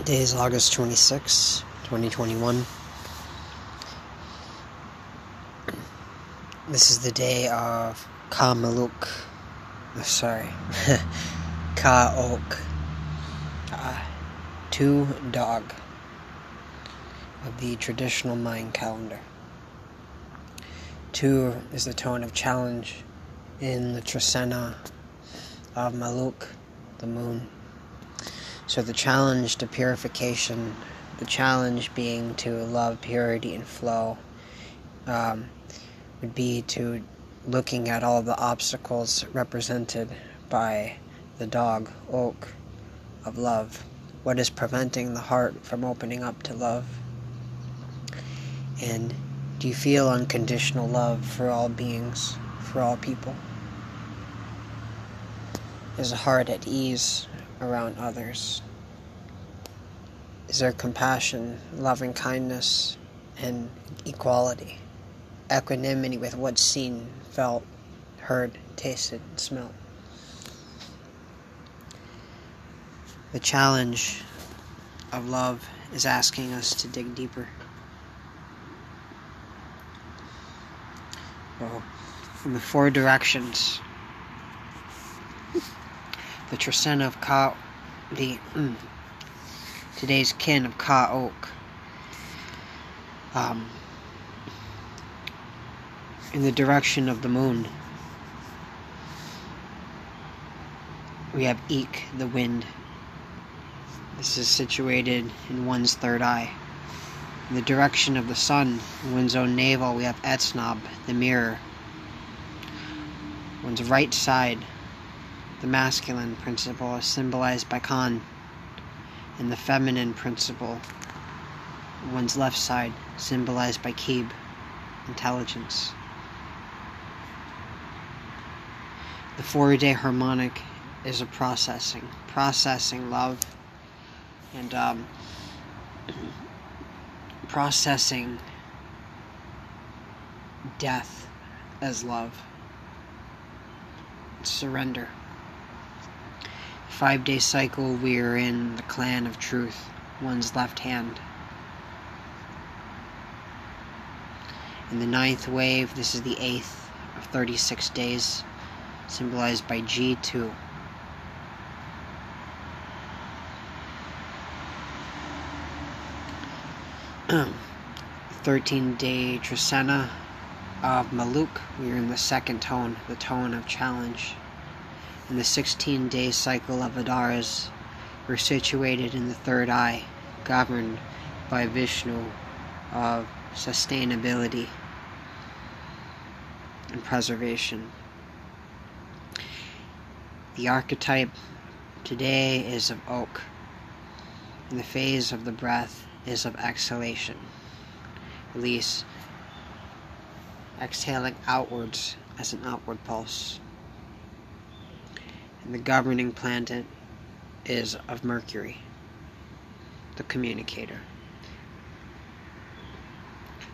Today is August 26, 2021. This is the day of Ka Muluc. Oh, sorry. Ka Oc. Uh, two dog of the traditional Mayan calendar. Two is the tone of challenge in the Trecena of Muluc, the moon. So the challenge to purification, the challenge being to love purity and flow, um, would be to looking at all the obstacles represented by the dog, Oc, of love. What is preventing the heart from opening up to love? And do you feel unconditional love for all beings, for all people? Is a heart at ease around others? Is there compassion, loving kindness, and equality? Equanimity with what's seen, felt, heard, tasted, and smelled. The challenge of love is asking us to dig deeper. Well, from the four directions the Trecena of Ka, the mm, today's kin of Ka Oc. Um, in the direction of the moon, we have Ik, the wind. This is situated in one's third eye. In the direction of the sun, one's own navel, we have Etznab, the mirror. One's right side, the masculine principle is symbolized by Khan, and the feminine principle, one's left side, symbolized by Kib, intelligence. The four day harmonic is a processing, processing love, and um, processing death as love. Surrender five day cycle, we are in the clan of truth, one's left hand. In the ninth wave, this is the eighth of 36 days, symbolized by G2. Thirteen day Trecena of Muluc. We are in the second tone, the tone of challenge and the 16 day cycle of Adaras were situated in the third eye, governed by Vishnu of sustainability and preservation. The archetype today is of Oc, and the phase of the breath is of exhalation. Release, exhaling outwards as an outward pulse the governing planet is of Mercury, the communicator.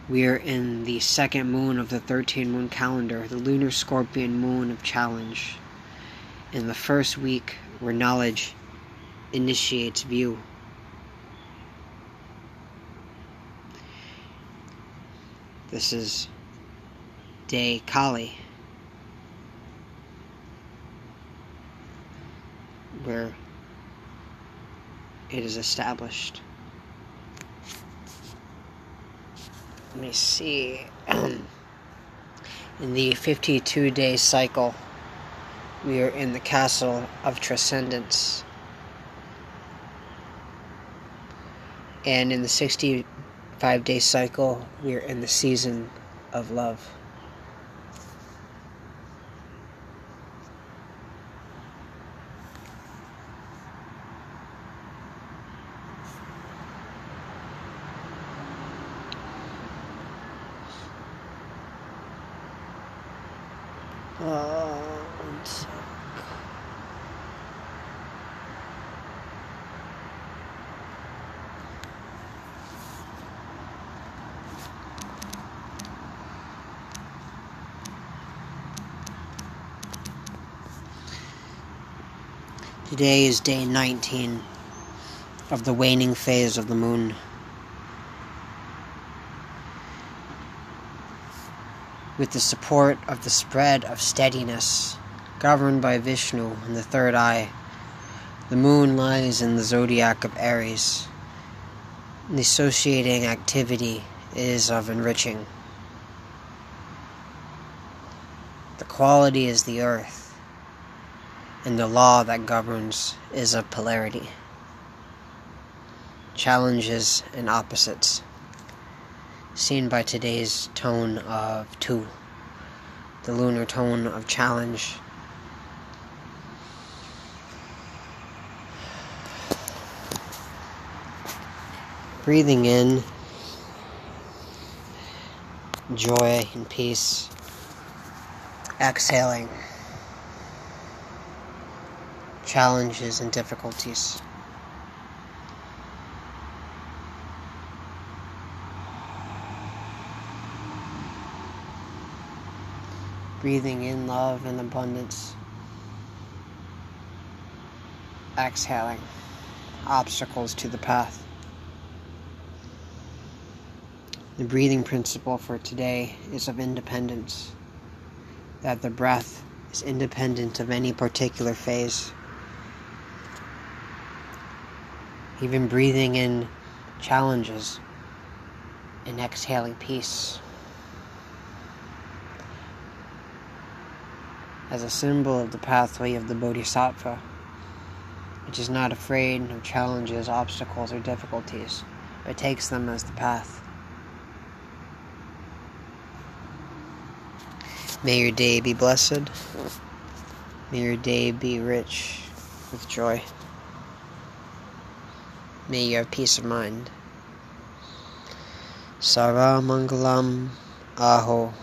We are in the second moon of the 13 moon calendar, the lunar scorpion moon of challenge. In the first week where knowledge initiates view. This is day Kali. where it is established. Let me see. in the 52 day cycle, we are in the castle of transcendence. And in the 65 day cycle, we are in the season of love. One sec. Today is day 19 of the waning phase of the moon. With the support of the spread of steadiness, governed by Vishnu in the third eye, the moon lies in the zodiac of Aries. The associating activity is of enriching. The quality is the earth, and the law that governs is of polarity challenges and opposites, seen by today's tone of 2, the lunar tone of challenge. Breathing in joy and peace, exhaling challenges and difficulties. Breathing in love and abundance. Exhaling obstacles to the path. The breathing principle for today is of independence, that the breath is independent of any particular phase. Even breathing in challenges and exhaling peace. As a symbol of the pathway of the Bodhisattva, which is not afraid of challenges, obstacles, or difficulties, but takes them as the path. May your day be blessed. May your day be rich with joy. May you have peace of mind. Sarva Mangalam Aho.